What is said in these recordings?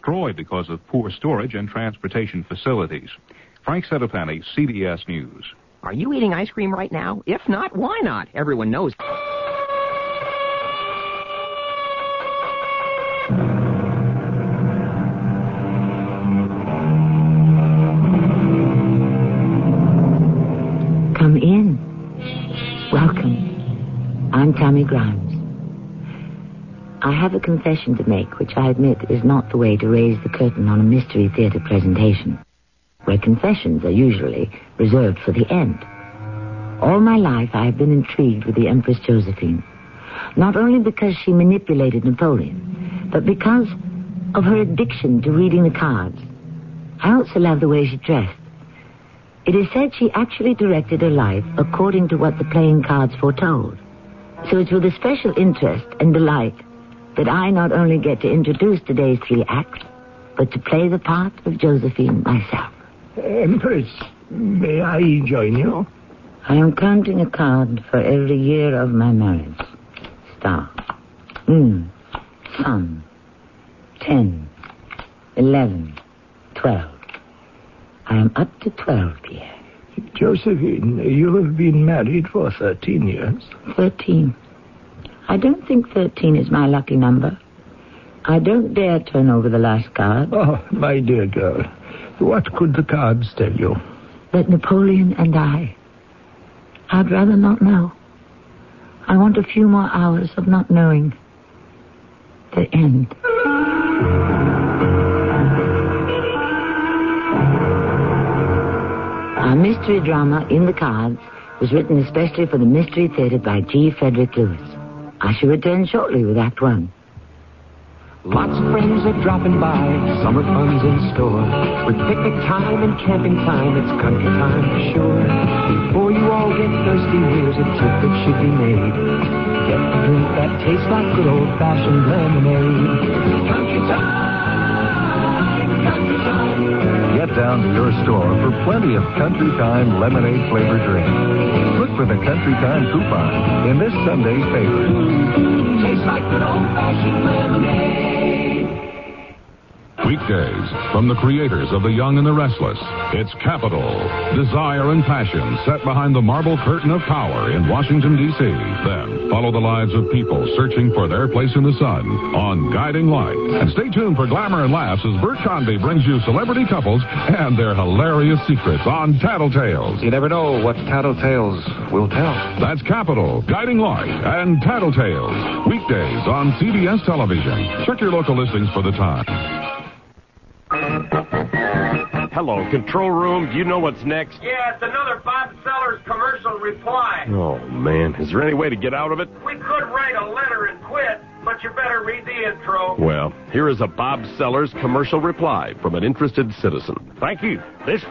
destroyed because of poor storage and transportation facilities. Frank Sedapani, CBS News. Are you eating ice cream right now? If not, why not? Everyone knows. Come in. Welcome. I'm Tammy Grimes. I have a confession to make, which I admit is not the way to raise the curtain on a mystery theater presentation, where confessions are usually reserved for the end. All my life, I have been intrigued with the Empress Josephine, not only because she manipulated Napoleon, but because of her addiction to reading the cards. I also love the way she dressed. It is said she actually directed her life according to what the playing cards foretold. So it's with a special interest and delight that I not only get to introduce today's three acts, but to play the part of Josephine myself. Uh, Empress, may I join you? I am counting a card for every year of my marriage. Star. Moon. Sun. Ten. Eleven. Twelve. I am up to twelve, Pierre. Josephine, you have been married for 13 years. Thirteen. I don't think thirteen is my lucky number. I don't dare turn over the last card. Oh, my dear girl, what could the cards tell you? That Napoleon and I. I'd rather not know. I want a few more hours of not knowing. The end. Our mystery drama, In the Cards, was written especially for the Mystery Theater by G. Frederick Lewis. I shall return shortly with Act One. Lots of friends are dropping by, summer fun's in store. With picnic time and camping time, it's country time for sure. Before you all get thirsty, here's a tip that should be made. Get a drink that tastes like good old-fashioned lemonade. Country time, country time. Down to your store for plenty of Country Time lemonade flavored drinks. Look for the Country Time coupon in this Sunday's paper. Tastes like good old-fashioned lemonade. Weekdays from the creators of The Young and the Restless. It's Capital, Desire and Passion set behind the marble curtain of power in Washington, D.C. Then follow the lives of people searching for their place in the sun on Guiding Light. And stay tuned for glamour and laughs as Bert Convy brings you celebrity couples and their hilarious secrets on Tattletales. You never know what Tattletales will tell. That's Capital, Guiding Light, and Tattletales. Weekdays on CBS Television. Check your local listings for the time. Hello, control room. Do you know what's next? Yeah, it's another Bob Sellers commercial reply. Oh, man. Is there any way to get out of it? We could write a letter and quit, but you better read the intro. Well, here is a Bob Sellers commercial reply from an interested citizen. Thank you. This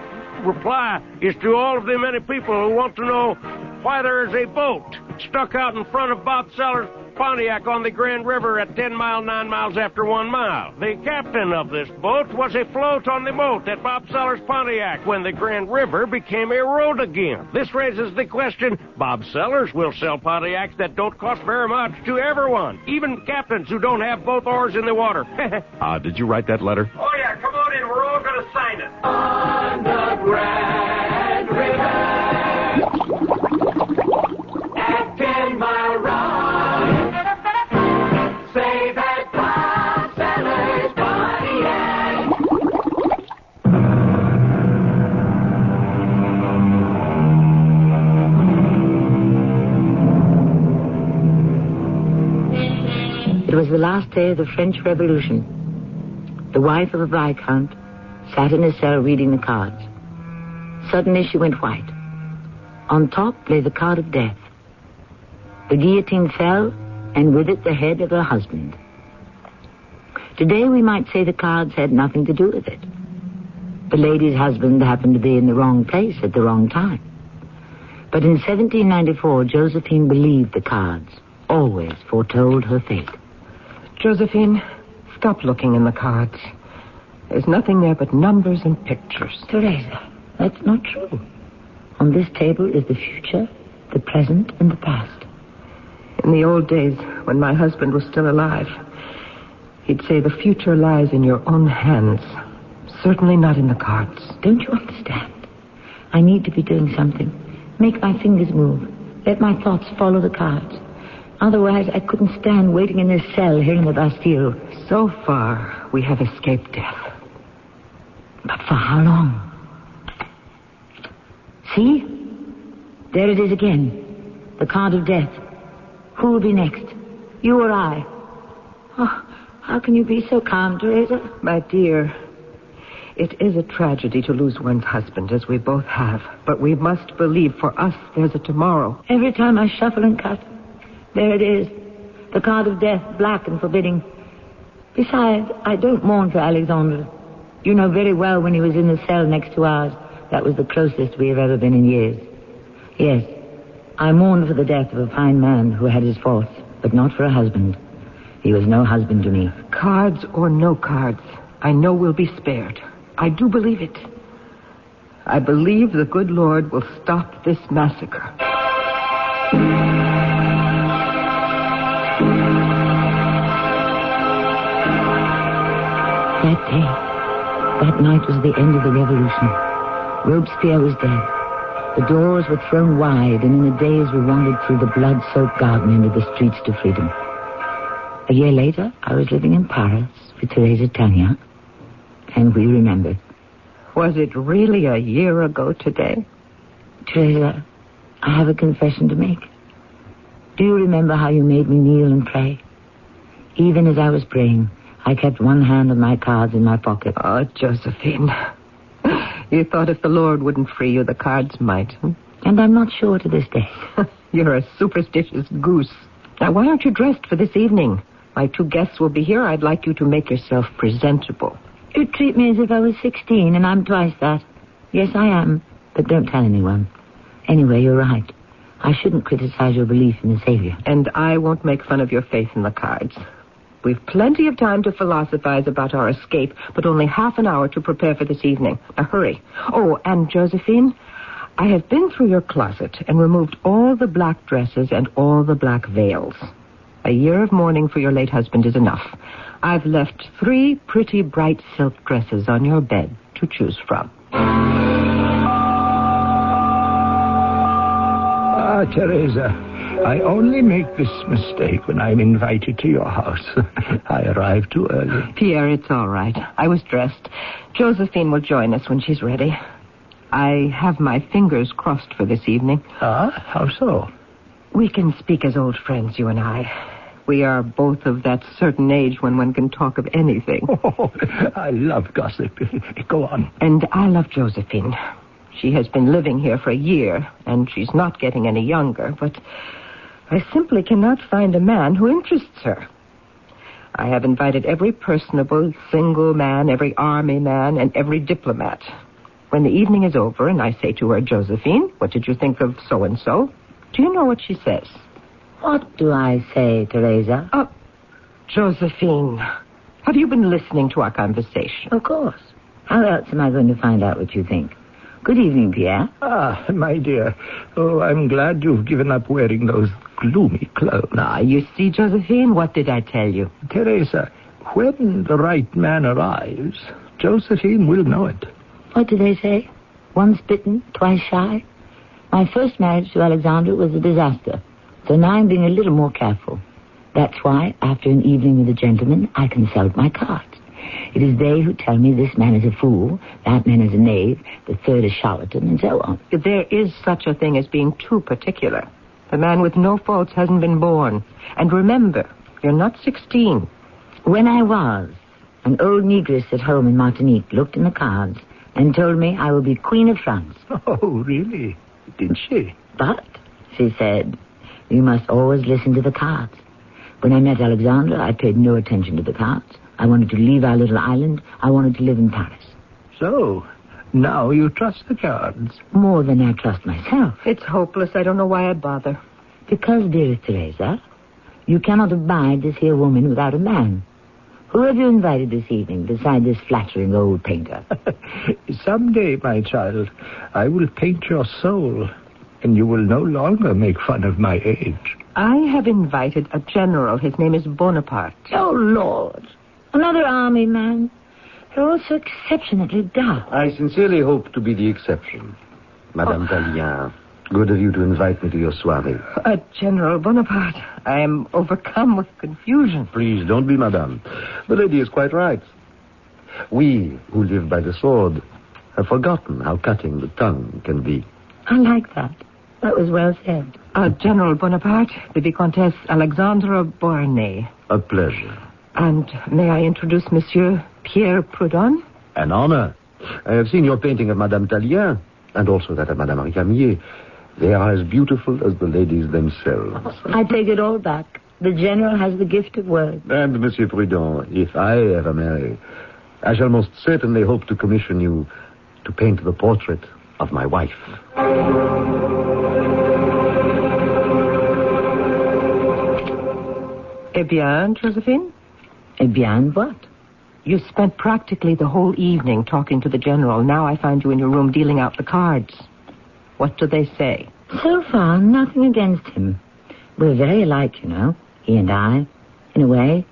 reply is to all of the many people who want to know why there is a boat stuck out in front of Bob Sellers' Pontiac on the Grand River at 10 mile, 9 miles after 1 mile. The captain of this boat was afloat on the boat at Bob Sellers' Pontiac when the Grand River became a road again. This raises the question, Bob Sellers will sell Pontiacs that don't cost very much to everyone, even captains who don't have both oars in the water. Ah, did you write that letter? Oh, yeah, come on in. We're all going to sign it. On the Grand River, at 10 Mile was the last day of the French Revolution. The wife of a viscount sat in a cell reading the cards. Suddenly she went white. On top lay the card of death. The guillotine fell, and with it the head of her husband. Today we might say the cards had nothing to do with it. The lady's husband happened to be in the wrong place at the wrong time. But in 1794, Josephine believed the cards always foretold her fate. Josephine, stop looking in the cards. There's nothing there but numbers and pictures. Teresa, that's not true. On this table is the future, the present, and the past. In the old days, when my husband was still alive, He'd say the future lies in your own hands. Certainly not in the cards. Don't you understand? I need to be doing something. Make my fingers move. Let my thoughts follow the cards. Otherwise, I couldn't stand waiting in this cell here in the Bastille. So far, we have escaped death. But for how long? See? There it is again. The card of death. Who will be next? You or I? Oh, how can you be so calm, Teresa? My dear, it is a tragedy to lose one's husband, as we both have. But we must believe for us there's a tomorrow. Every time I shuffle and cut, there it is. The card of death, black and forbidding. Besides, I don't mourn for Alexandre. You know very well when he was in the cell next to ours. That was the closest we have ever been in years. Yes, I mourn for the death of a fine man who had his faults, but not for a husband. He was no husband to me. Cards or no cards, I know we'll be spared. I do believe it. I believe the good Lord will stop this massacre. That day, that night was the end of the revolution. Robespierre was dead. The doors were thrown wide, and in a daze we wandered through the blood-soaked garden into the streets to freedom. A year later, I was living in Paris with Teresa Tallien, and we remembered. Was it really a year ago today? Teresa, I have a confession to make. Do you remember how you made me kneel and pray? Even as I was praying, I kept one hand of my cards in my pocket. Oh, Josephine. You thought if the Lord wouldn't free you, the cards might. Hmm? And I'm not sure to this day. You're a superstitious goose. Now, why aren't you dressed for this evening? My two guests will be here. I'd like you to make yourself presentable. You treat me as if I was 16, and I'm twice that. Yes, I am. But don't tell anyone. Anyway, you're right. I shouldn't criticize your belief in the Savior. And I won't make fun of your faith in the cards. We've plenty of time to philosophize about our escape, but only half an hour to prepare for this evening. Now, hurry. Oh, and Josephine, I have been through your closet and removed all the black dresses and all the black veils. A year of mourning for your late husband is enough. I've left three pretty bright silk dresses on your bed to choose from. Ah, Teresa. I only make this mistake when I'm invited to your house. I arrive too early. Pierre, it's all right. I was dressed. Josephine will join us when she's ready. I have my fingers crossed for this evening. Ah, how so? We can speak as old friends, you and I. We are both of that certain age when one can talk of anything. Oh, I love gossip. Go on. And I love Josephine. She has been living here for a year, and she's not getting any younger, but I simply cannot find a man who interests her. I have invited every personable single man, every army man, and every diplomat. When the evening is over and I say to her, Josephine, what did you think of so and so? Do you know what she says? What do I say, Teresa? Oh, Josephine, have you been listening to our conversation? Of course. How else am I going to find out what you think? Good evening, Pierre. Ah, my dear. Oh, I'm glad you've given up wearing those gloomy clothes. Ah, you see, Josephine, what did I tell you? Teresa, when the right man arrives, Josephine will know it. What do they say? Once bitten, twice shy? My first marriage to Alexander was a disaster, so now I'm being a little more careful. That's why, after an evening with a gentleman, I consult my cards. It is they who tell me this man is a fool, that man is a knave, the third a charlatan, and so on. There is such a thing as being too particular. The man with no faults hasn't been born. And remember, you're not 16. When I was, an old negress at home in Martinique looked in the cards and told me I would be Queen of France. Oh, really? Did she? But, she said, you must always listen to the cards. When I met Alexandre, I paid no attention to the cards. I wanted to leave our little island. I wanted to live in Paris. So, now you trust the cards. More than I trust myself. It's hopeless. I don't know why I bother. Because, dearest Teresa, you cannot abide this here woman without a man. Who have you invited this evening beside this flattering old painter? Some day, my child, I will paint your soul, and you will no longer make fun of my age. I have invited a general. His name is Bonaparte. Oh, Lord. Another army man. They're all so exceptionally dull. I sincerely hope to be the exception. Madame Oh. Tallien, good of you to invite me to your soiree. Uh, General Bonaparte, I am overcome with confusion. Please don't be, madame. The lady is quite right. We who live by the sword have forgotten how cutting the tongue can be. I like that. That was well said. Uh, General Bonaparte, the Vicomtesse Alexandra Beauharnais. A pleasure. And may I introduce Monsieur Pierre Prud'hon? An honor. I have seen your painting of Madame Tallien and also that of Madame Récamier. They are as beautiful as the ladies themselves. I take it all back. The general has the gift of words. And, Monsieur Prud'hon, if I ever marry, I shall most certainly hope to commission you to paint the portrait of my wife. Eh bien, Josephine? Eh bien, what? You spent practically the whole evening talking to the general. Now I find you in your room dealing out the cards. What do they say? So far, nothing against him. We're very alike, you know. He and I. In a way.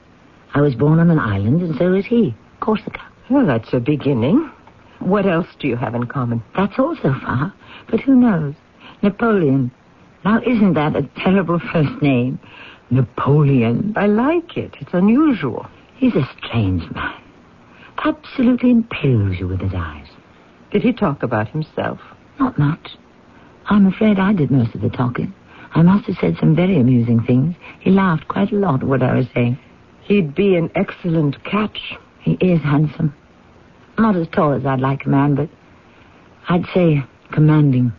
I was born on an island, and so is he. Corsica. Well, that's a beginning. What else do you have in common? That's all so far. But who knows? Napoleon. Now, isn't that a terrible first name? Napoleon. I like it. It's unusual. He's a strange man. Absolutely impales you with his eyes. Did he talk about himself? Not much. I'm afraid I did most of the talking. I must have said some very amusing things. He laughed quite a lot at what I was saying. He'd be an excellent catch. He is handsome. Not as tall as I'd like a man, but I'd say commanding.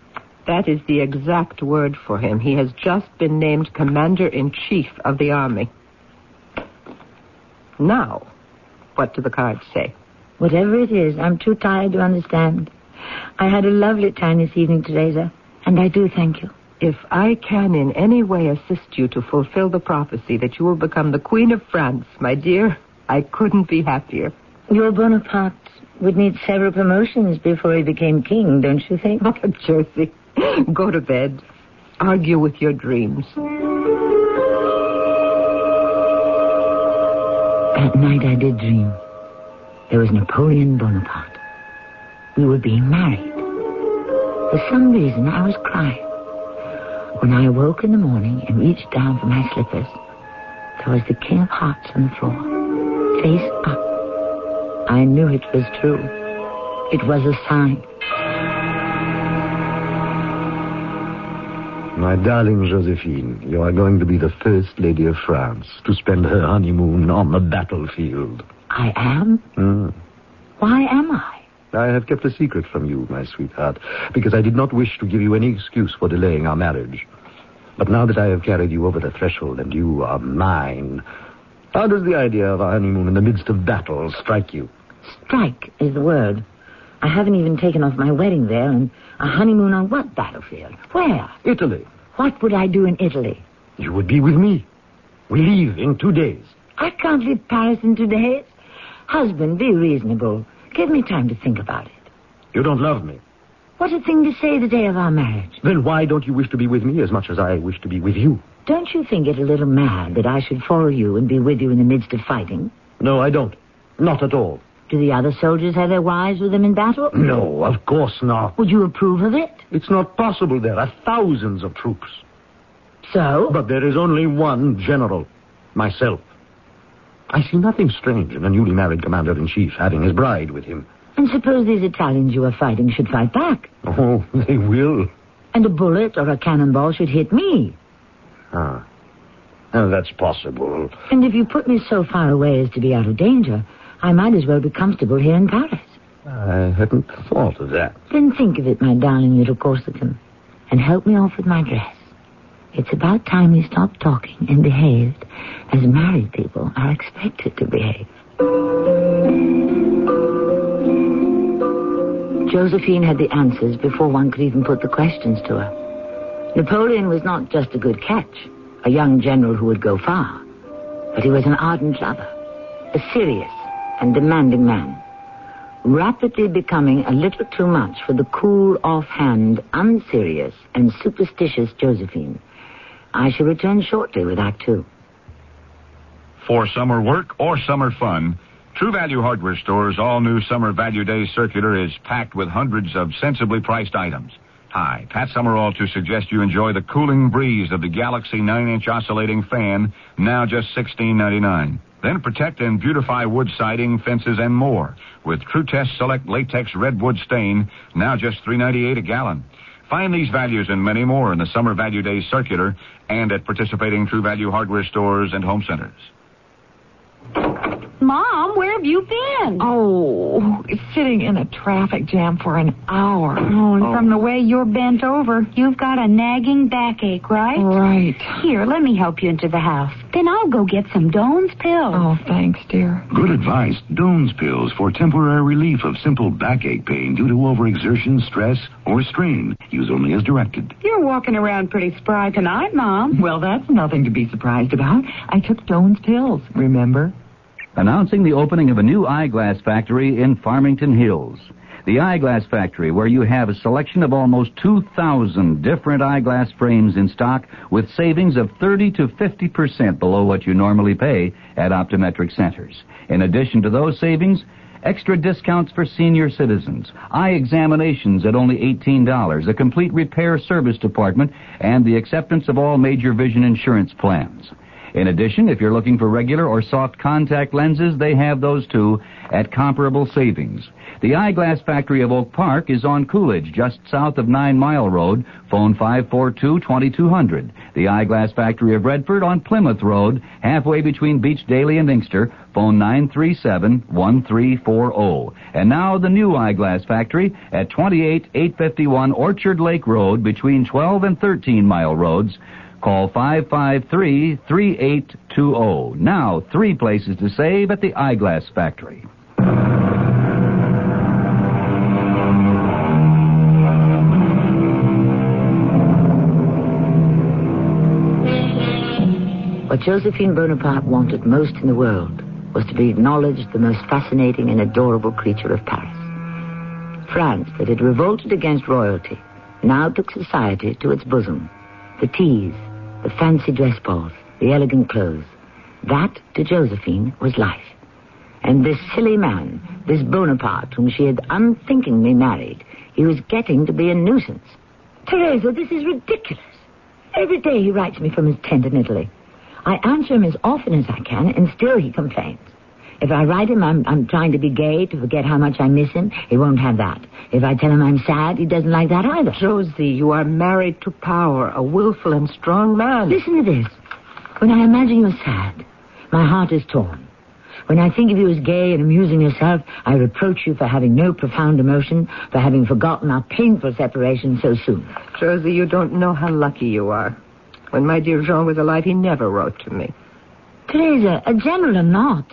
That is the exact word for him. He has just been named Commander in Chief of the Army. Now, what do the cards say? Whatever it is, I'm too tired to understand. I had a lovely time this evening, Teresa, and I do thank you. If I can in any way assist you to fulfill the prophecy that you will become the Queen of France, my dear, I couldn't be happier. Your Bonaparte would need several promotions before he became king, don't you think? Oh, Josie, go to bed. Argue with your dreams. That night I did dream. There was Napoleon Bonaparte. We were being married. For some reason, I was crying. When I awoke in the morning and reached down for my slippers, there was the King of Hearts on the floor, face up. I knew it was true. It was a sign. My darling Josephine, you are going to be the first lady of France to spend her honeymoon on the battlefield. I am? Hmm. Why am I? I have kept a secret from you, my sweetheart, because I did not wish to give you any excuse for delaying our marriage. But now that I have carried you over the threshold and you are mine, how does the idea of a honeymoon in the midst of battle strike you? Strike is the word. I haven't even taken off my wedding veil, and a honeymoon on what battlefield? Where? Italy. What would I do in Italy? You would be with me. We leave in two days. I can't leave Paris in two days. Husband, be reasonable. Give me time to think about it. You don't love me. What a thing to say the day of our marriage. Then why don't you wish to be with me as much as I wish to be with you? Don't you think it a little mad that I should follow you and be with you in the midst of fighting? No, I don't. Not at all. Do the other soldiers have their wives with them in battle? No, of course not. Would you approve of it? It's not possible. There are thousands of troops. So? But there is only one general. Myself. I see nothing strange in a newly married commander-in-chief having his bride with him. And suppose these Italians you are fighting should fight back, Oh, they will. and a bullet or a cannonball should hit me. Ah. Oh, that's possible. And if you put me so far away as to be out of danger, I might as well be comfortable here in Paris. I hadn't thought of that. Then think of it, my darling little Corsican, and help me off with my dress. It's about time we stopped talking and behaved as married people are expected to behave. Josephine had the answers before one could even put the questions to her. Napoleon was not just a good catch, a young general who would go far, but he was an ardent lover, a serious and demanding man, rapidly becoming a little too much for the cool, offhand, unserious, and superstitious Josephine. I shall return shortly with Act Two. For summer work or summer fun, True Value Hardware Store's all new Summer Value Day circular is packed with hundreds of sensibly priced items. Hi, Pat Summerall to suggest you enjoy the cooling breeze of the Galaxy 9-inch oscillating fan, now just $16.99. Then protect and beautify wood siding, fences, and more with Tru-Test Select Latex Redwood Stain, now just $3.98 a gallon. Find these values and many more in the Summer Value Day circular and at participating True Value hardware stores and home centers. Mom, where have you been? Oh, sitting in a traffic jam for an hour. Oh, and from oh. the way you're bent over, you've got a nagging backache, right? Right. Here, let me help you into the house. Then I'll go get some Doan's pills. Oh, thanks, dear. Good advice. Doan's pills for temporary relief of simple backache pain due to overexertion, stress, or strain. Use only as directed. You're walking around pretty spry tonight, Mom. Well, that's nothing to be surprised about. I took Doan's pills, remember? Announcing the opening of a new eyeglass factory in Farmington Hills. The Eyeglass Factory, where you have a selection of almost 2,000 different eyeglass frames in stock with savings of 30 to 50% below what you normally pay at optometric centers. In addition to those savings, extra discounts for senior citizens, eye examinations at only $18, a complete repair service department, and the acceptance of all major vision insurance plans. In addition, if you're looking for regular or soft contact lenses, they have those too at comparable savings. The Eyeglass Factory of Oak Park is on Coolidge, just south of Nine Mile Road. Phone 542-2200. The Eyeglass Factory of Redford on Plymouth Road, halfway between Beech Daly and Inkster. Phone 937-1340. And now the new Eyeglass Factory at 28851 Orchard Lake Road between 12 and 13 Mile Roads. Call 553-3820. Now, three places to save at the Eyeglass Factory. What Josephine Bonaparte wanted most in the world was to be acknowledged the most fascinating and adorable creature of Paris. France, that had revolted against royalty, now took society to its bosom. The teas, the fancy dress balls, the elegant clothes. That, to Josephine, was life. And this silly man, this Bonaparte, whom she had unthinkingly married, he was getting to be a nuisance. Teresa, this is ridiculous. Every day he writes me from his tent in Italy. I answer him as often as I can, and still he complains. If I write him I'm, I'm trying to be gay, to forget how much I miss him, he won't have that. If I tell him I'm sad, he doesn't like that either. Josie, you are married to power, a willful and strong man. Listen to this. When I imagine you're sad, my heart is torn. When I think of you as gay and amusing yourself, I reproach you for having no profound emotion, for having forgotten our painful separation so soon. Josie, you don't know how lucky you are. When my dear Jean was alive, he never wrote to me. Teresa, a general or not,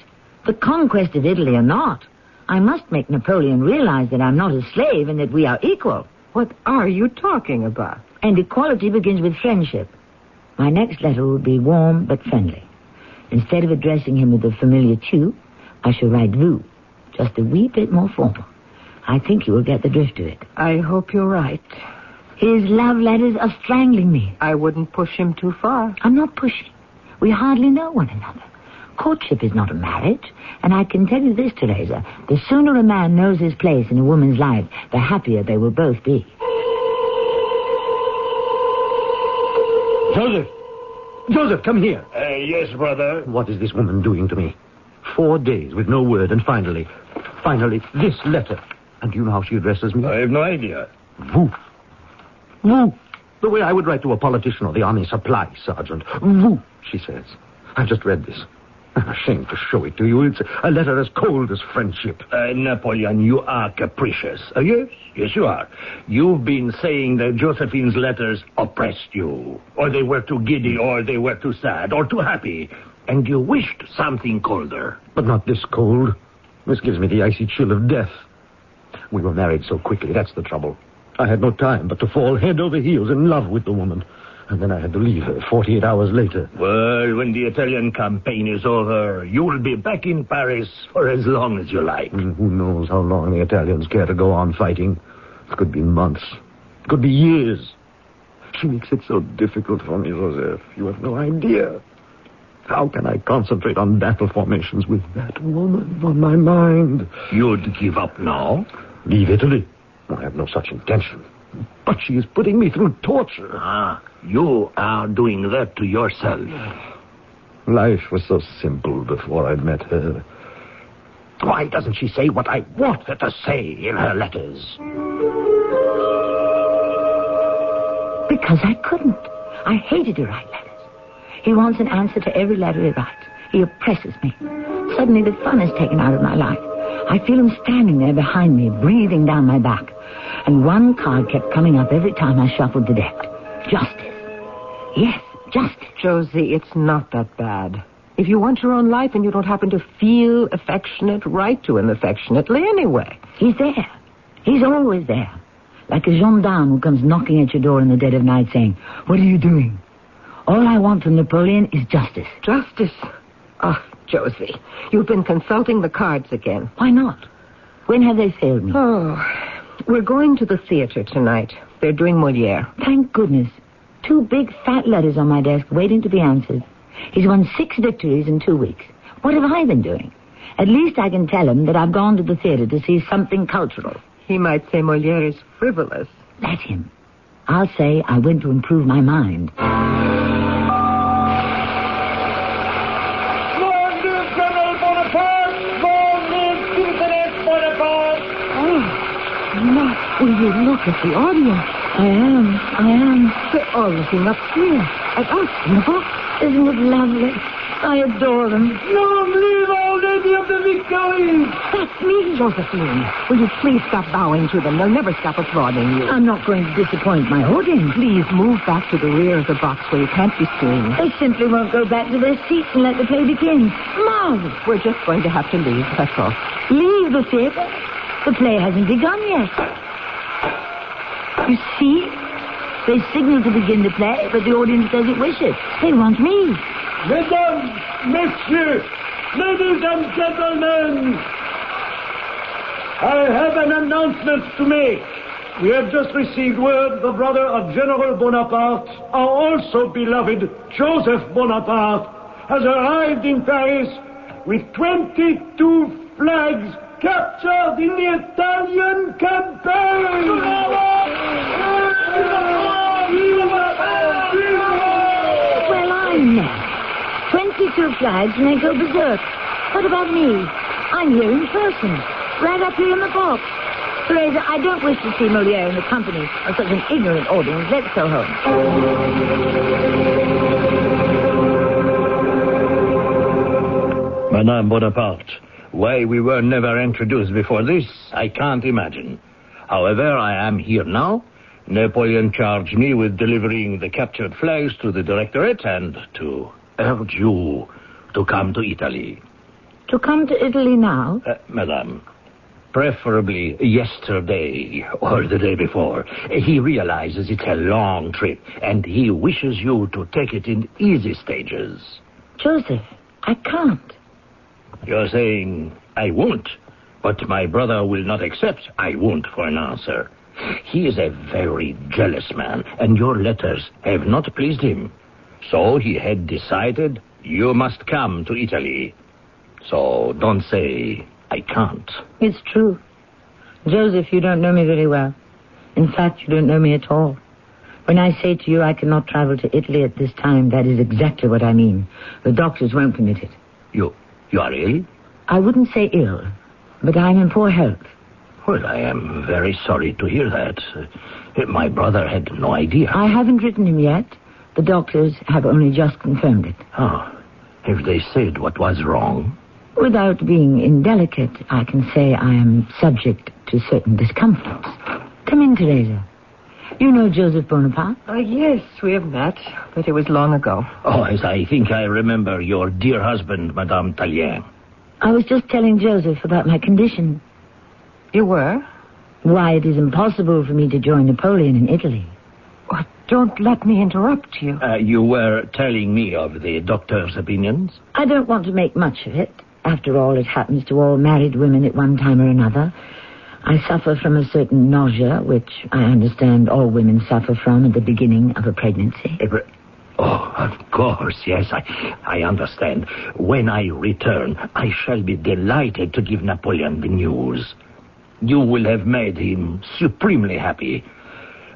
the conquest of Italy or not, I must make Napoleon realize that I'm not a slave and that we are equal. What are you talking about? And equality begins with friendship. My next letter will be warm but friendly. Instead of addressing him with the familiar tu, I shall write vous, just a wee bit more formal. I think you will get the drift of it. I hope you're right. His love letters are strangling me. I wouldn't push him too far. I'm not pushing. We hardly know one another. Courtship is not a marriage, and I can tell you this, Teresa. The sooner a man knows his place in a woman's life, the happier they will both be. Joseph! Joseph, come here. Uh, yes, brother. What is this woman doing to me? Four days with no word, and finally, finally, this letter. And do you know how she addresses me? I have no idea. Vous. Vous. The way I would write to a politician or the army supply sergeant. Vous, she says. I've just read this. I'm ashamed to show it to you. It's a letter as cold as friendship. Uh, Napoleon, you are capricious. Uh, yes, yes, you are. You've been saying that Josephine's letters oppressed you, or they were too giddy, or they were too sad, or too happy, and you wished something colder. But not this cold. This gives me the icy chill of death. We were married so quickly, that's the trouble. I had no time but to fall head over heels in love with the woman. And then I had to leave her 48 hours later. Well, when the Italian campaign is over, you will be back in Paris for as long as you like. Mm, who knows how long the Italians care to go on fighting? It could be months. It could be years. She makes it so difficult for me, Joseph. You have no idea. How can I concentrate on battle formations with that woman on my mind? You'd give up now? Leave Italy? I have no such intention. But she is putting me through torture. Ah, you are doing that to yourself. Life was so simple before I met her. Why doesn't she say what I want her to say in her letters? Because I couldn't. I hated to write letters. He wants an answer to every letter he writes. He oppresses me. Suddenly the fun is taken out of my life. I feel him standing there behind me, breathing down my back. And one card kept coming up every time I shuffled the deck. Justice. Yes, justice. Josie, it's not that bad. If you want your own life and you don't happen to feel affectionate, write to him affectionately anyway. He's there. He's always there. Like a gendarme who comes knocking at your door in the dead of night saying, What are you doing? All I want from Napoleon is justice. Justice? Oh, Josie, you've been consulting the cards again. Why not? When have they failed me? Oh, we're going to the theater tonight. They're doing Moliere. Thank goodness. Two big fat letters on my desk waiting to be answered. He's won six victories in two weeks. What have I been doing? At least I can tell him that I've gone to the theater to see something cultural. He might say Moliere is frivolous. Let him. I'll say I went to improve my mind. Will you look at the audience? I am. I am. They're all looking up here at us in the box. Isn't it lovely? I adore them. Long live Our Lady of the Victory! That's me, Josephine. Will you please stop bowing to them? They'll never stop applauding you. I'm not going to disappoint my audience. Please move back to the rear of the box where you can't be seen. They simply won't go back to their seats and let the play begin. Marvelous. We're just going to have to leave, that's all. Leave the theater? The play hasn't begun yet. You see? They signal to begin the play, but the audience doesn't wish it. They want me. Mesdames, Messieurs, ladies and gentlemen, I have an announcement to make. We have just received word the brother of General Bonaparte, our also beloved Joseph Bonaparte, has arrived in Paris with 22 flags captured in the Italian campaign. Well, I'm next. 22 flags and they go berserk. What about me? I'm here in person, right up here in the box. Teresa, I don't wish to see Moliere in the company of such an ignorant audience. Let's go home. Madame Bonaparte, why we were never introduced before this, I can't imagine. However, I am here now. Napoleon charged me with delivering the captured flags to the Directorate and to urge you to come to Italy. To come to Italy now? Uh, Madame, preferably yesterday or the day before. He realizes it's a long trip, and he wishes you to take it in easy stages. Joseph, I can't. You're saying, I won't, but my brother will not accept I won't for an answer. He is a very jealous man, and your letters have not pleased him. So he had decided you must come to Italy. So don't say, I can't. It's true. Joseph, you don't know me very well. In fact, you don't know me at all. When I say to you I cannot travel to Italy at this time, that is exactly what I mean. The doctors won't permit it. You, are ill? I wouldn't say ill, but I'm in poor health. Well, I am very sorry to hear that. Uh, my brother had no idea. I haven't written him yet. The doctors have only just confirmed it. Oh, have they said what was wrong? Without being indelicate, I can say I am subject to certain discomforts. Come in, Teresa. You know Joseph Bonaparte? Uh, yes, we have met, but it was long ago. Oh, as I think I remember your dear husband, Madame Tallien. I was just telling Joseph about my condition. You were? Why, it is impossible for me to join Napoleon in Italy. Oh, don't let me interrupt you. Uh, you were telling me of the doctor's opinions? I don't want to make much of it. After all, it happens to all married women at one time or another. I suffer from a certain nausea, which I understand all women suffer from at the beginning of a pregnancy. Eh, oh, of course, yes, I, I understand. When I return, I shall be delighted to give Napoleon the news. You will have made him supremely happy.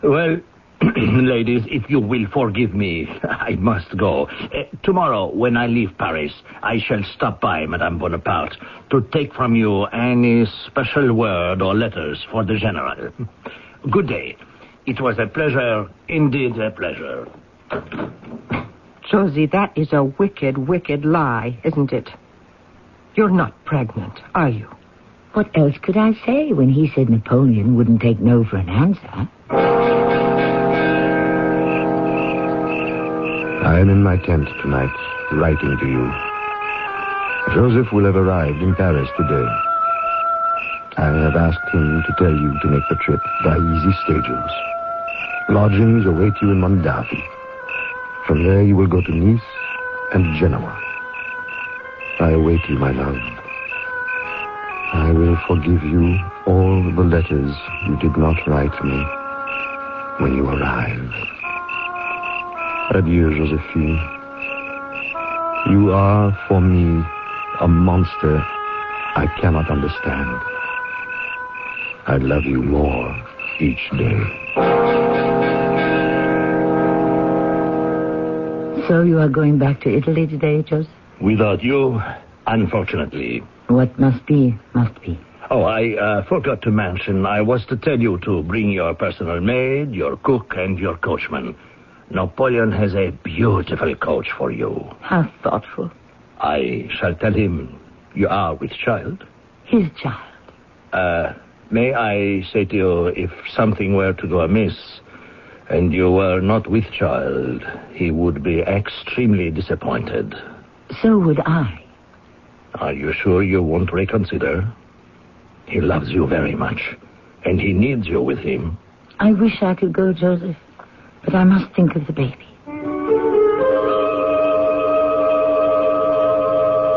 Well, ladies, if you will forgive me, I must go. Uh, tomorrow, when I leave Paris, I shall stop by Madame Bonaparte to take from you any special word or letters for the General. Good day. It was a pleasure, indeed a pleasure. Josie, that is a wicked, wicked lie, isn't it? You're not pregnant, are you? What else could I say when he said Napoleon wouldn't take no for an answer? I am in my tent tonight, writing to you. Joseph will have arrived in Paris today. I have asked him to tell you to make the trip by easy stages. Lodgings await you in Mondovi. From there you will go to Nice and Genoa. I await you, my love. I will forgive you all the letters you did not write me when you arrive. Adieu, Josephine. You are, for me, a monster I cannot understand. I love you more each day. So you are going back to Italy today, Joseph? Without you, unfortunately. What must be, must be. Oh, I uh, forgot to mention I was to tell you to bring your personal maid, your cook, and your coachman. Napoleon has a beautiful coach for you. How thoughtful. I shall tell him you are with child. His child. Uh, may I say to you, if something were to go amiss, and you were not with child, he would be extremely disappointed. So would I. Are you sure you won't reconsider? He loves you very much, and he needs you with him. I wish I could go, Joseph, but I must think of the baby.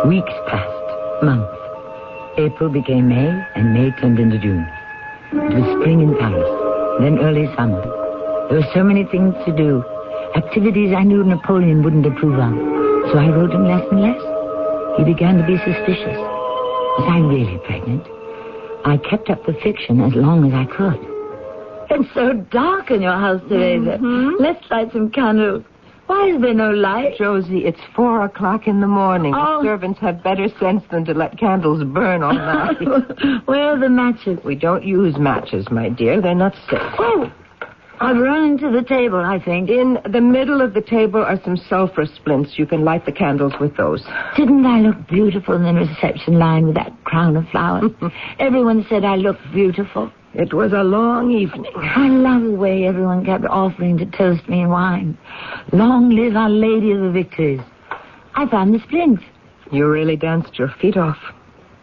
Weeks passed, months. April became May, and May turned into June. It was spring in Paris, then early summer. There were so many things to do, activities I knew Napoleon wouldn't approve of. So I wrote him less and less. He began to be suspicious. Was I really pregnant? I kept up the fiction as long as I could. It's so dark in your house, today, Mm-hmm. Let's light some candles. Why is there no light? Josie, it's four o'clock in the morning. Oh. The servants have better sense than to let candles burn all night. Where are the matches? we don't use matches, my dear. They're not safe. Oh, I've run into the table, I think. In the middle of the table are some sulfur splints. You can light the candles with those. Didn't I look beautiful in the reception line with that crown of flowers? Everyone said I looked beautiful. It was a long evening. I love the way everyone kept offering to toast me in wine. Long live Our Lady of the Victories. I found the splints. You really danced your feet off.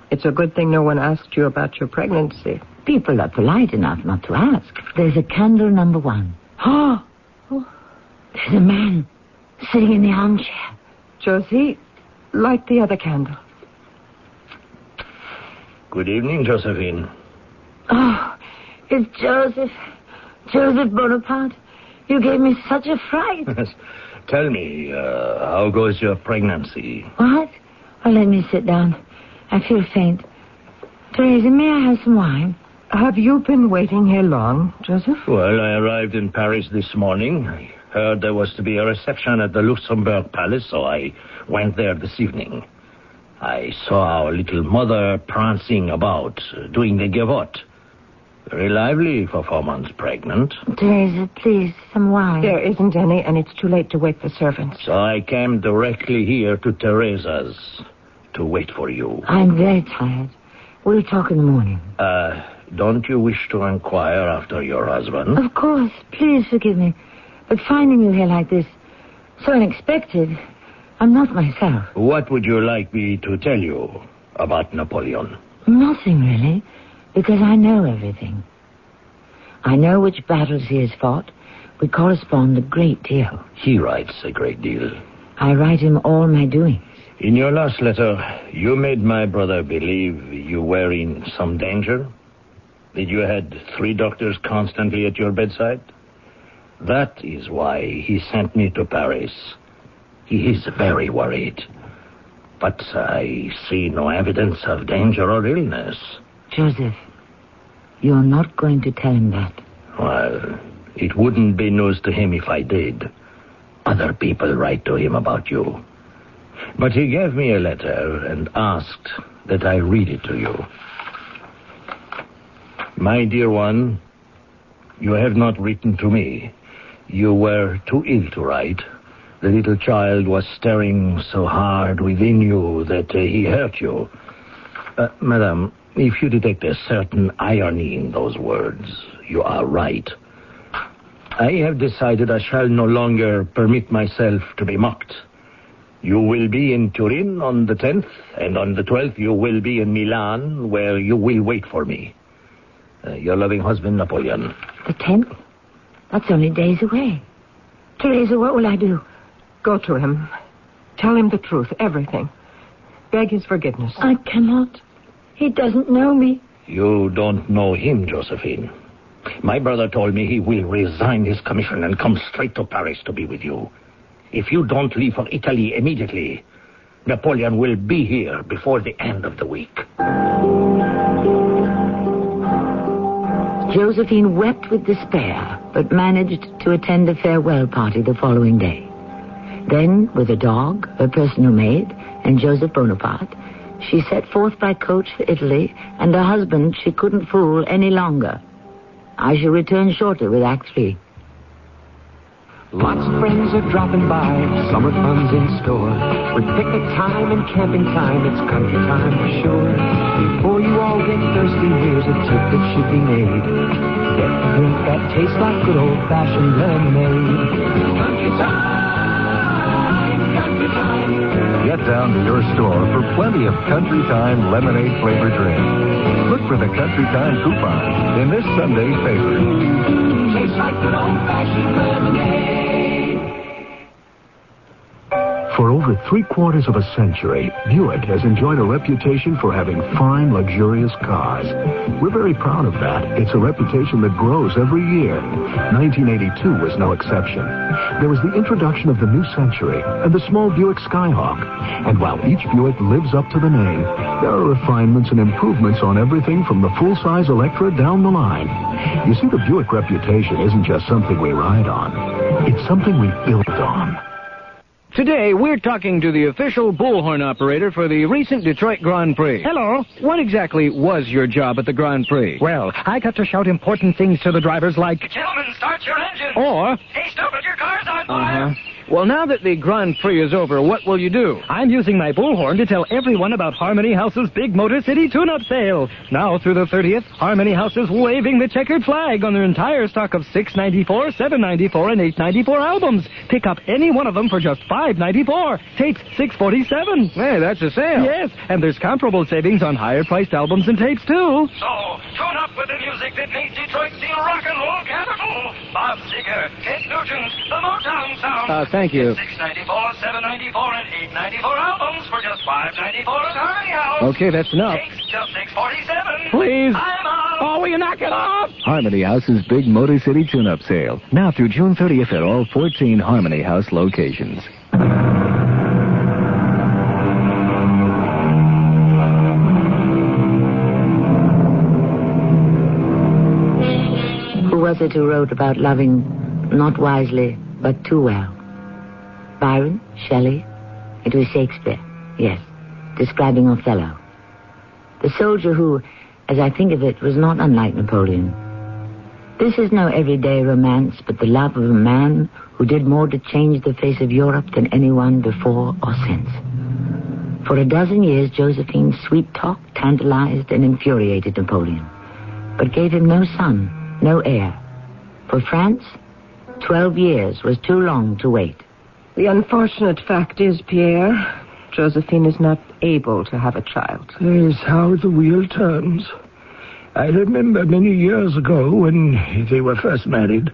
It's a good thing no one asked you about your pregnancy. People are polite enough not to ask. There's a candle number one. Oh, There's a man sitting in the armchair. Josie, light the other candle. Good evening, Josephine. Oh, it's Joseph. Joseph Bonaparte. You gave me such a fright. Yes. Tell me, uh, how goes your pregnancy? What? Well, let me sit down. I feel faint. Teresa, may I have some wine? Have you been waiting here long, Joseph? Well, I arrived in Paris this morning. I heard there was to be a reception at the Luxembourg Palace, so I went there this evening. I saw our little mother prancing about, uh, doing the gavotte. Very lively for four months pregnant. Teresa, please, some wine. There isn't any, and it's too late to wake the servants. So I came directly here to Teresa's to wait for you. I'm very tired. We'll talk in the morning. Uh, don't you wish to inquire after your husband? Of course. Please forgive me. But finding you here like this, so unexpected, I'm not myself. What would you like me to tell you about Napoleon? Nothing, really, because I know everything. I know which battles he has fought. We correspond a great deal. He writes a great deal. I write him all my doings. In your last letter, you made my brother believe you were in some danger. Did you had three doctors constantly at your bedside? That is why he sent me to Paris. He is very worried. But I see no evidence of danger or illness. Joseph, you're not going to tell him that. Well, it wouldn't be news to him if I did. Other people write to him about you. But he gave me a letter and asked that I read it to you. My dear one, you have not written to me. You were too ill to write. The little child was staring so hard within you that uh, he hurt you. Uh, madam, if you detect a certain irony in those words, you are right. I have decided I shall no longer permit myself to be mocked. You will be in Turin on the 10th, and on the 12th you will be in Milan, where you will wait for me. Uh, your loving husband, Napoleon. The 10th? That's only days away. Teresa, what will I do? Go to him. Tell him the truth, everything. Beg his forgiveness. I cannot. He doesn't know me. You don't know him, Josephine. My brother told me he will resign his commission and come straight to Paris to be with you. If you don't leave for Italy immediately, Napoleon will be here before the end of the week. Josephine wept with despair, but managed to attend a farewell party the following day. Then, with a dog, her personal maid, and Joseph Bonaparte, she set forth by coach for Italy, and her husband she couldn't fool any longer. I shall return shortly with Act Three. Lots of friends are dropping by, summer fun's in store. With picnic time and camping time, it's country time for sure. Before you all get thirsty, here's a tip that should be made. Get a drink that tastes like good old-fashioned lemonade. Country time. Get down to your store for plenty of Country Time lemonade flavored drinks. Look for the Country Time coupon in this Sunday's paper. Tastes like good old-fashioned lemonade. For over three quarters of a century, Buick has enjoyed a reputation for having fine, luxurious cars. We're very proud of that. It's a reputation that grows every year. 1982 was no exception. There was the introduction of the new century and the small Buick Skyhawk. And while each Buick lives up to the name, there are refinements and improvements on everything from the full-size Electra down the line. You see, the Buick reputation isn't just something we ride on. It's something we build on. Today, we're talking to the official bullhorn operator for the recent Detroit Grand Prix. Hello. What exactly was your job at the Grand Prix? Well, I got to shout important things to the drivers like, Gentlemen, start your engine. Or, Hey, stupid, your car's on fire. uh-huh. Well, now that the Grand Prix is over, what will you do? I'm using my bullhorn to tell everyone about Harmony House's big Motor City tune-up sale. Now through the 30th, Harmony House is waving the checkered flag on their entire stock of 694, 794, and 894 albums. Pick up any one of them for just 594. Tapes 647. Hey, that's a sale. Yes, and there's comparable savings on higher-priced albums and tapes too. So, tune up with the music that made Detroit the rock and roll capital. Bob Seger, Ted Nugent, the Motown sound. Uh, thank you. 694, 794, and 894 albums for just 594 at Harmony House. Okay, that's enough. Tapes just 647. Please. I'm out. Oh, will you knock it off? Harmony House's big Motor City tune-up sale. Now through June 30th at all 14 Harmony House locations. Who was it who wrote about loving not wisely, but too well? Byron? Shelley? It was Shakespeare, yes, describing Othello. The soldier who, as I think of it, was not unlike Napoleon. This is no everyday romance, but the love of a man who did more to change the face of Europe than anyone before or since. For a dozen years, Josephine's sweet talk tantalized and infuriated Napoleon, but gave him no son, no heir. For France, twelve years was too long to wait. The unfortunate fact is, Pierre, Josephine is not able to have a child. Is how the wheel turns. I remember many years ago when they were first married,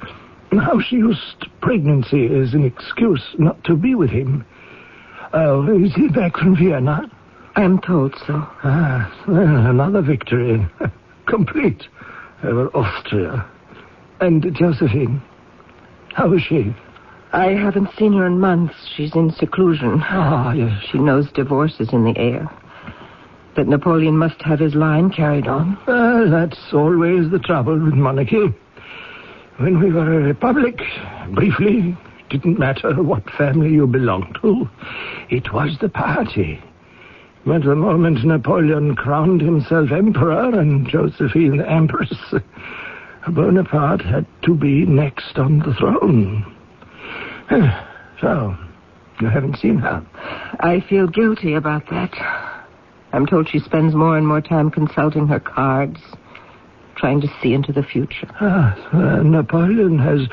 how she used pregnancy as an excuse not to be with him. Oh, is he back from Vienna? I am told so. Ah, well, another victory. Complete over Austria. And Josephine, How is she? I haven't seen her in months. She's in seclusion. Ah, yes. She knows divorce is in the air. That Napoleon must have his line carried on. Well, that's always the trouble with monarchy. When we were a republic, briefly, it didn't matter what family you belonged to. It was the party. But the moment Napoleon crowned himself emperor and Josephine empress, Bonaparte had to be next on the throne. So, you haven't seen her? I feel guilty about that. I'm told she spends more and more time consulting her cards, trying to see into the future. Ah, uh, Napoleon has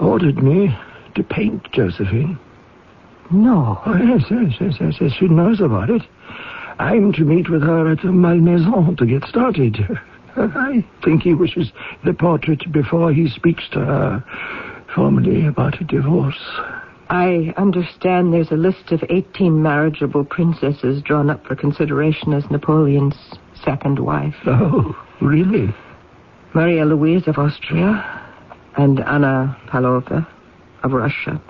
ordered me to paint Josephine. No. Oh, yes, yes, yes, yes, yes. She knows about it. I'm to meet with her at Malmaison to get started. I think he wishes the portrait before he speaks to her formally about a divorce. I understand there's a list of 18 marriageable princesses drawn up for consideration as Napoleon's second wife. Oh, really? Maria Louise of Austria and Anna Pavlovna of Russia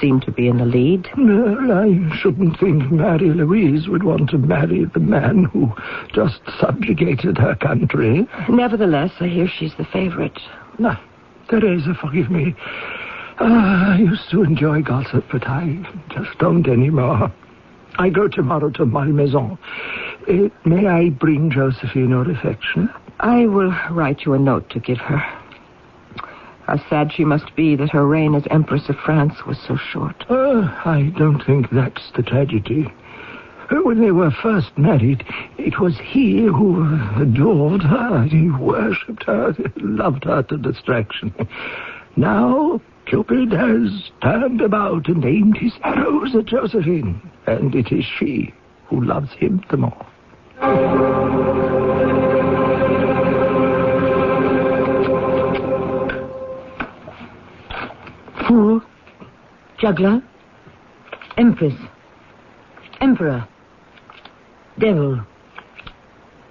seem to be in the lead. Well, I shouldn't think Mary Louise would want to marry the man who just subjugated her country. Nevertheless, I hear she's the favorite. No, Teresa, forgive me. Ah, I used to enjoy gossip, but I just don't anymore. I go tomorrow to Malmaison. Uh, may I bring Josephine your affection? I will write you a note to give her. How sad she must be that her reign as Empress of France was so short. Uh, I don't think that's the tragedy. When they were first married, it was he who adored her. He worshipped her, loved her to distraction. Now, Cupid has turned about and aimed his arrows at Josephine, and it is she who loves him the more. Fool, juggler, empress, emperor, devil,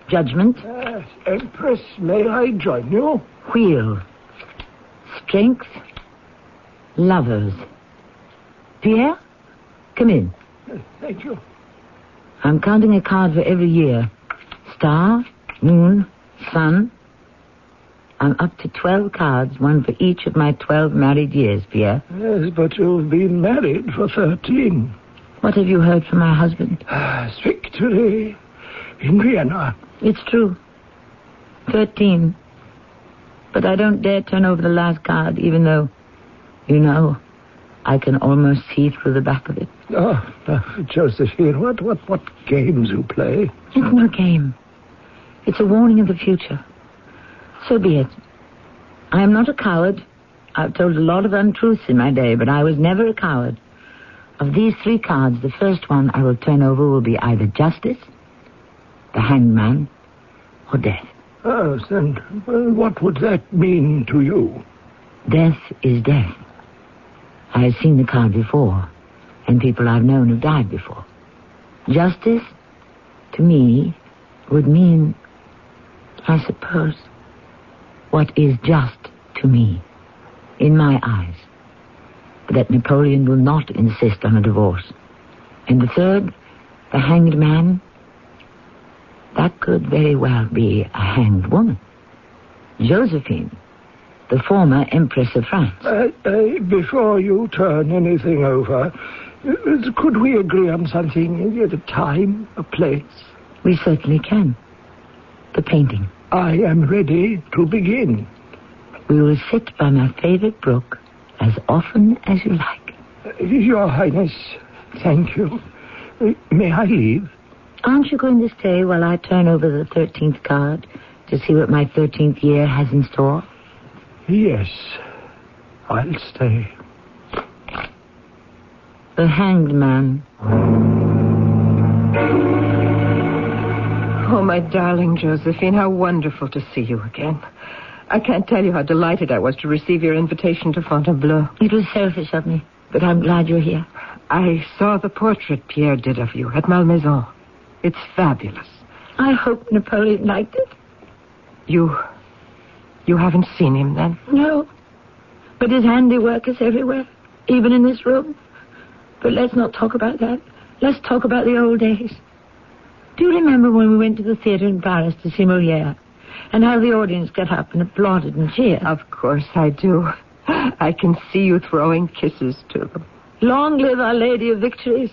judgment, Uh, Empress, may I join you? wheel, strength, lovers. Pierre, come in. Thank you. I'm counting a card for every year. Star, moon, sun. I'm up to 12 cards, one for each of my 12 married years, Pierre. Yes, but you've been married for 13. What have you heard from my husband? Ah, victory in Vienna. It's true. 13. But I don't dare turn over the last card, even though, you know, I can almost see through the back of it. Oh, uh, Josephine, what, what, what games you play? It's no game. It's a warning of the future. So be it. I am not a coward. I've told a lot of untruths in my day, but I was never a coward. Of these three cards, the first one I will turn over will be either justice, the hanged man, or death. Oh, then, well, what would that mean to you? Death is death. I have seen the card before, and people I've known have died before. Justice, to me, would mean, I suppose, what is just to me, in my eyes. That Napoleon will not insist on a divorce. And the third, the hanged man, that could very well be a hanged woman. Josephine, the former Empress of France. Uh, uh, before you turn anything over, uh, could we agree on something at a time, a place? We certainly can. The painting. I am ready to begin. We will sit by my favorite brook as often as you like. Uh, Your Highness, thank you. Uh, may I leave? Aren't you going to stay while I turn over the 13th card to see what my 13th year has in store? Yes, I'll stay. The hanged man. Oh, my darling Josephine, how wonderful to see you again. I can't tell you how delighted I was to receive your invitation to Fontainebleau. It was selfish of me, but I'm glad you're here. I saw the portrait Pierre did of you at Malmaison. It's fabulous. I hope Napoleon liked it. You. You haven't seen him then? No. But his handiwork is everywhere, even in this room. But let's not talk about that. Let's talk about the old days. Do you remember when we went to the theater in Paris to see Moliere? And how the audience got up and applauded and cheered? Of course I do. I can see you throwing kisses to them. Long live Our Lady of Victories.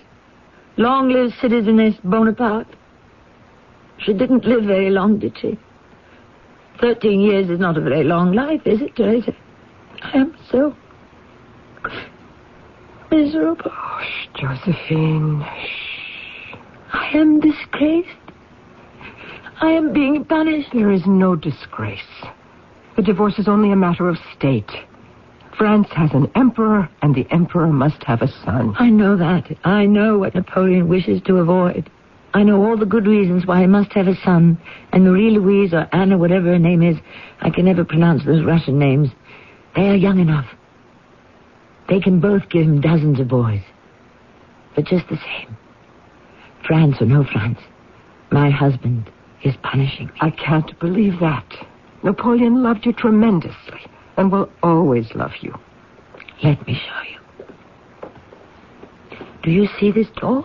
Long live Citizeness Bonaparte. She didn't live very long, did she? Thirteen years is not a very long life, is it, Teresa? I am so miserable. Oh, Josephine. I am disgraced. I am being punished. There is no disgrace. The divorce is only a matter of state. France has an emperor, and the emperor must have a son. I know that. I know what Napoleon wishes to avoid. I know all the good reasons why he must have a son. And Marie Louise or Anna, whatever her name is, I can never pronounce those Russian names. They are young enough. They can both give him dozens of boys. But just the same, France or no France, my husband is punishing me. I can't believe that. Napoleon loved you tremendously and will always love you. Let me show you. Do you see this door?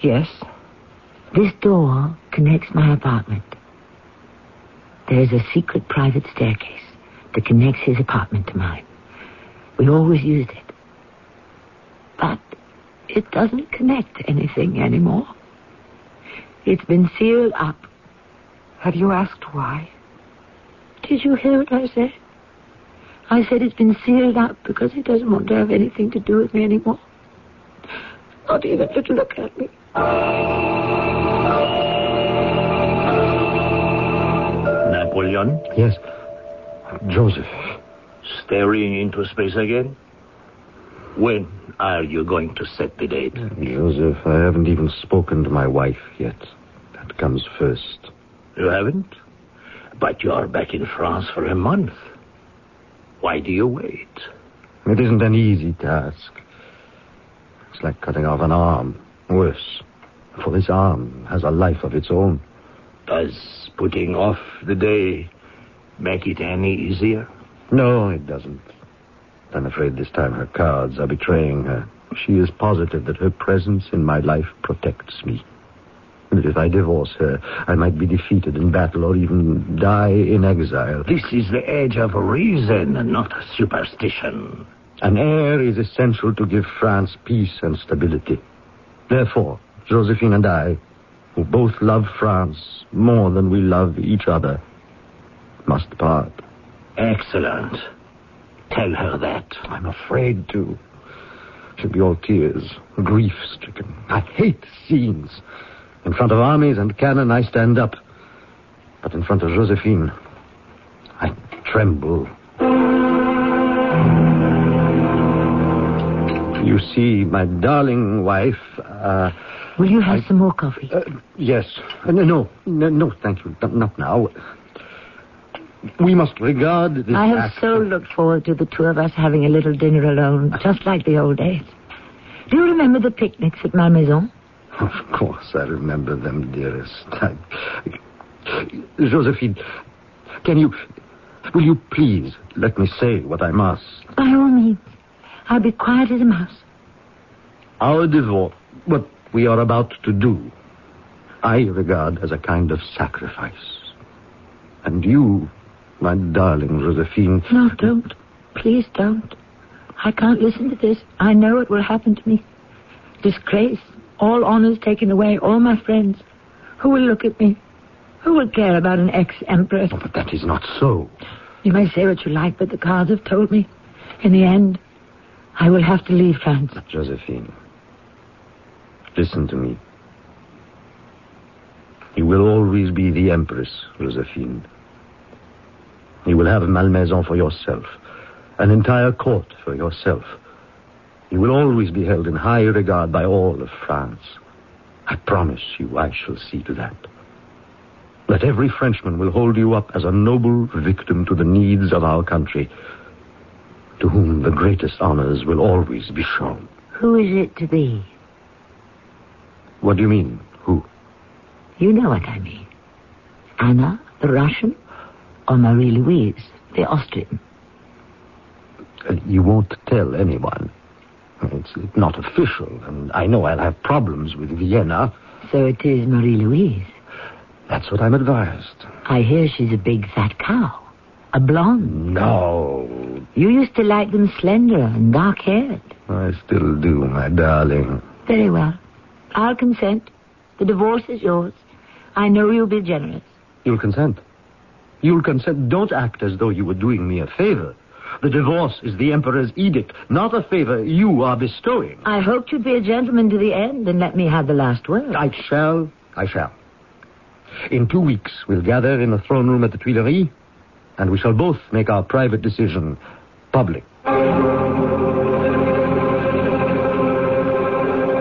Yes. This door connects my apartment. There is a secret private staircase that connects his apartment to mine. We always used it. But it doesn't connect anything anymore. It's been sealed up. Have you asked why? Did you hear what I said? I said it's been sealed up because he doesn't want to have anything to do with me anymore. Not even to look at me. Napoleon? Yes. Joseph. Staring into space again? When are you going to set the date? Joseph, I haven't even spoken to my wife yet. That comes first. You haven't? But you are back in France for a month. Why do you wait? It isn't an easy task. It's like cutting off an arm. Worse. For this arm has a life of its own. Does putting off the day make it any easier? No, it doesn't. I'm afraid this time her cards are betraying her. She is positive that her presence in my life protects me. And that if I divorce her, I might be defeated in battle or even die in exile. This is the age of reason, not superstition. An heir is essential to give France peace and stability. Therefore, Josephine and I, who both love France more than we love each other, must part. Excellent. Tell her that. I'm afraid to. She'll be all tears, grief stricken. I hate scenes. In front of armies and cannon, I stand up. But in front of Josephine, I tremble. You see, my darling wife. Uh, Will you have I, some more coffee? Uh, yes. Uh, no, no, no, thank you. Not now. We must regard this. I have so looked forward to the two of us having a little dinner alone, just like the old days. Do you remember the picnics at Malmaison? Of course, I remember them, dearest. I... Josephine, can you. Will you please let me say what I must? By all means. I'll be quiet as a mouse. Our divorce, what we are about to do, I regard as a kind of sacrifice. And you, my darling Josephine. No, don't. Please don't. I can't listen to this. I know it will happen to me. Disgrace, all honors taken away, all my friends. Who will look at me? Who will care about an ex-empress? Oh, but that is not so. You may say what you like, but the cards have told me. In the end, I will have to leave France. Josephine, listen to me. You will always be the Empress, Josephine. You will have Malmaison for yourself, an entire court for yourself. You will always be held in high regard by all of France. I promise you I shall see to that. That every Frenchman will hold you up as a noble victim to the needs of our country, to whom the greatest honors will always be shown. Who is it to be? What do you mean, who? You know what I mean. Anna, the Russian, or Marie Louise, the Austrian. Uh, you won't tell anyone. It's not official, and I know I'll have problems with Vienna. So it is Marie Louise. That's what I'm advised. I hear she's a big fat cow. A blonde. No. You used to like them slender and dark haired. I still do, my darling. Very well. I'll consent. The divorce is yours. I know you'll be generous. You'll consent. You'll consent. Don't act as though you were doing me a favor. The divorce is the Emperor's edict, not a favor you are bestowing. I hoped you'd be a gentleman to the end and let me have the last word. I shall. I shall. In two weeks, we'll gather in the throne room at the Tuileries, and we shall both make our private decision public.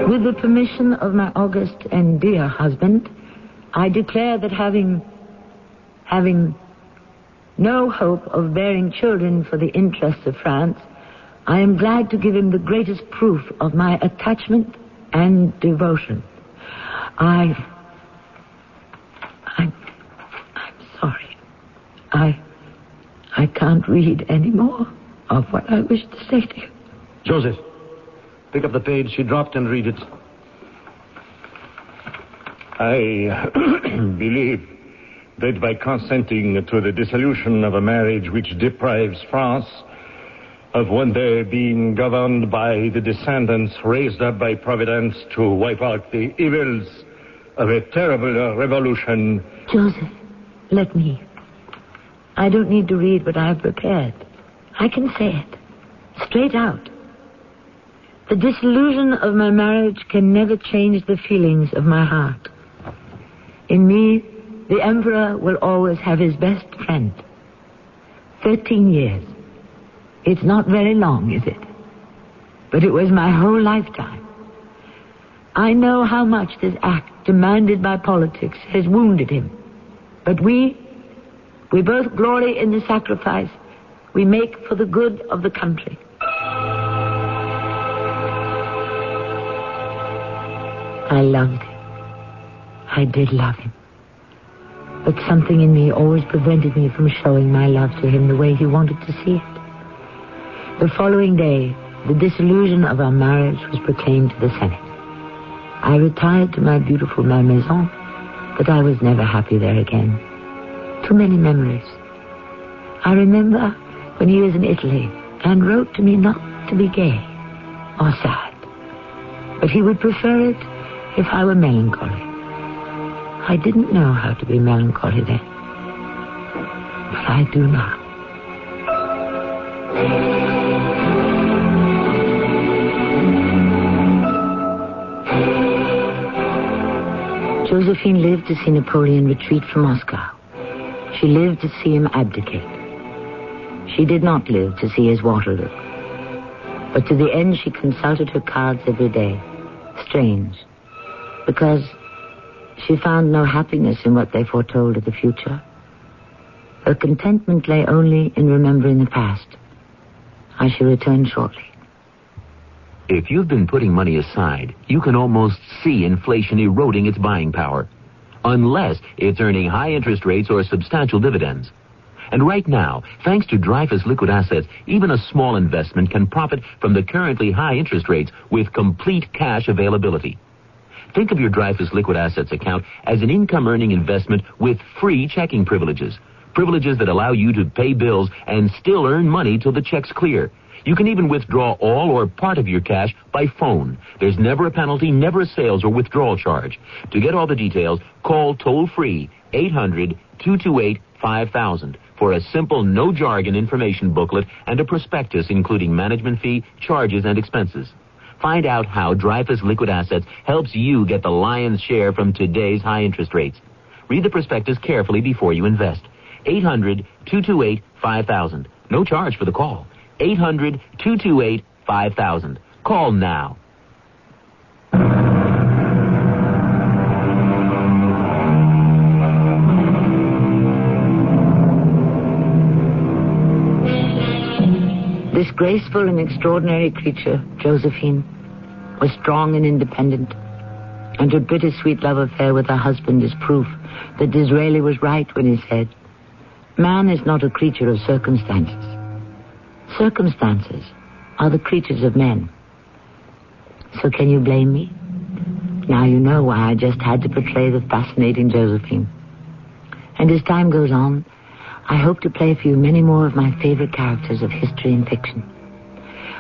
With the permission of my august and dear husband, I declare that having having no hope of bearing children for the interests of France, I am glad to give him the greatest proof of my attachment and devotion. I. I'm. I'm sorry. I. I can't read any more of what I wish to say to you. Joseph, pick up the page she dropped and read it. I believe that by consenting to the dissolution of a marriage which deprives France of one day being governed by the descendants raised up by Providence to wipe out the evils of a terrible revolution. Joseph, let me. I don't need to read what I have prepared. I can say it. Straight out. The disillusion of my marriage can never change the feelings of my heart. In me, the Emperor will always have his best friend. Thirteen years. It's not very long, is it? But it was my whole lifetime. I know how much this act demanded by politics has wounded him. But we, we both glory in the sacrifice we make for the good of the country. I loved him. I did love him. But something in me always prevented me from showing my love to him the way he wanted to see it. The following day, the dissolution of our marriage was proclaimed to the Senate. I retired to my beautiful Malmaison, but I was never happy there again. Too many memories. I remember when he was in Italy and wrote to me not to be gay or sad, but he would prefer it if I were melancholy. I didn't know how to be melancholy then, but I do now. Josephine lived to see Napoleon retreat from Moscow. She lived to see him abdicate. She did not live to see his Waterloo. But to the end she consulted her cards every day. Strange. Because she found no happiness in what they foretold of the future. Her contentment lay only in remembering the past. I shall return shortly. If you've been putting money aside, you can almost see inflation eroding its buying power. Unless it's earning high interest rates or substantial dividends. And right now, thanks to Dreyfus Liquid Assets, even a small investment can profit from the currently high interest rates with complete cash availability. Think of your Dreyfus Liquid Assets account as an income-earning investment with free checking privileges. Privileges that allow you to pay bills and still earn money till the checks clear. You can even withdraw all or part of your cash by phone. There's never a penalty, never a sales or withdrawal charge. To get all the details, call toll-free 800-228-5000 for a simple no jargon information booklet and a prospectus including management fee, charges, and expenses. Find out how Dreyfus Liquid Assets helps you get the lion's share from today's high interest rates. Read the prospectus carefully before you invest. 800-228-5000. No charge for the call. 800-228-5000. Call now. This graceful and extraordinary creature, Josephine, was strong and independent, and her bittersweet love affair with her husband is proof that Disraeli was right when he said, Man is not a creature of circumstances. Circumstances are the creatures of men. So can you blame me? Now you know why I just had to portray the fascinating Josephine. And as time goes on, I hope to play for you many more of my favorite characters of history and fiction.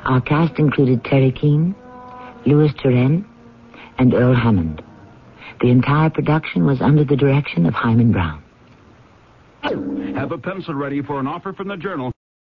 Our cast included Teri Keane, Louis Turenne, and Earl Hammond. The entire production was under the direction of Himan Brown. Have a pencil ready for an offer from the Journal.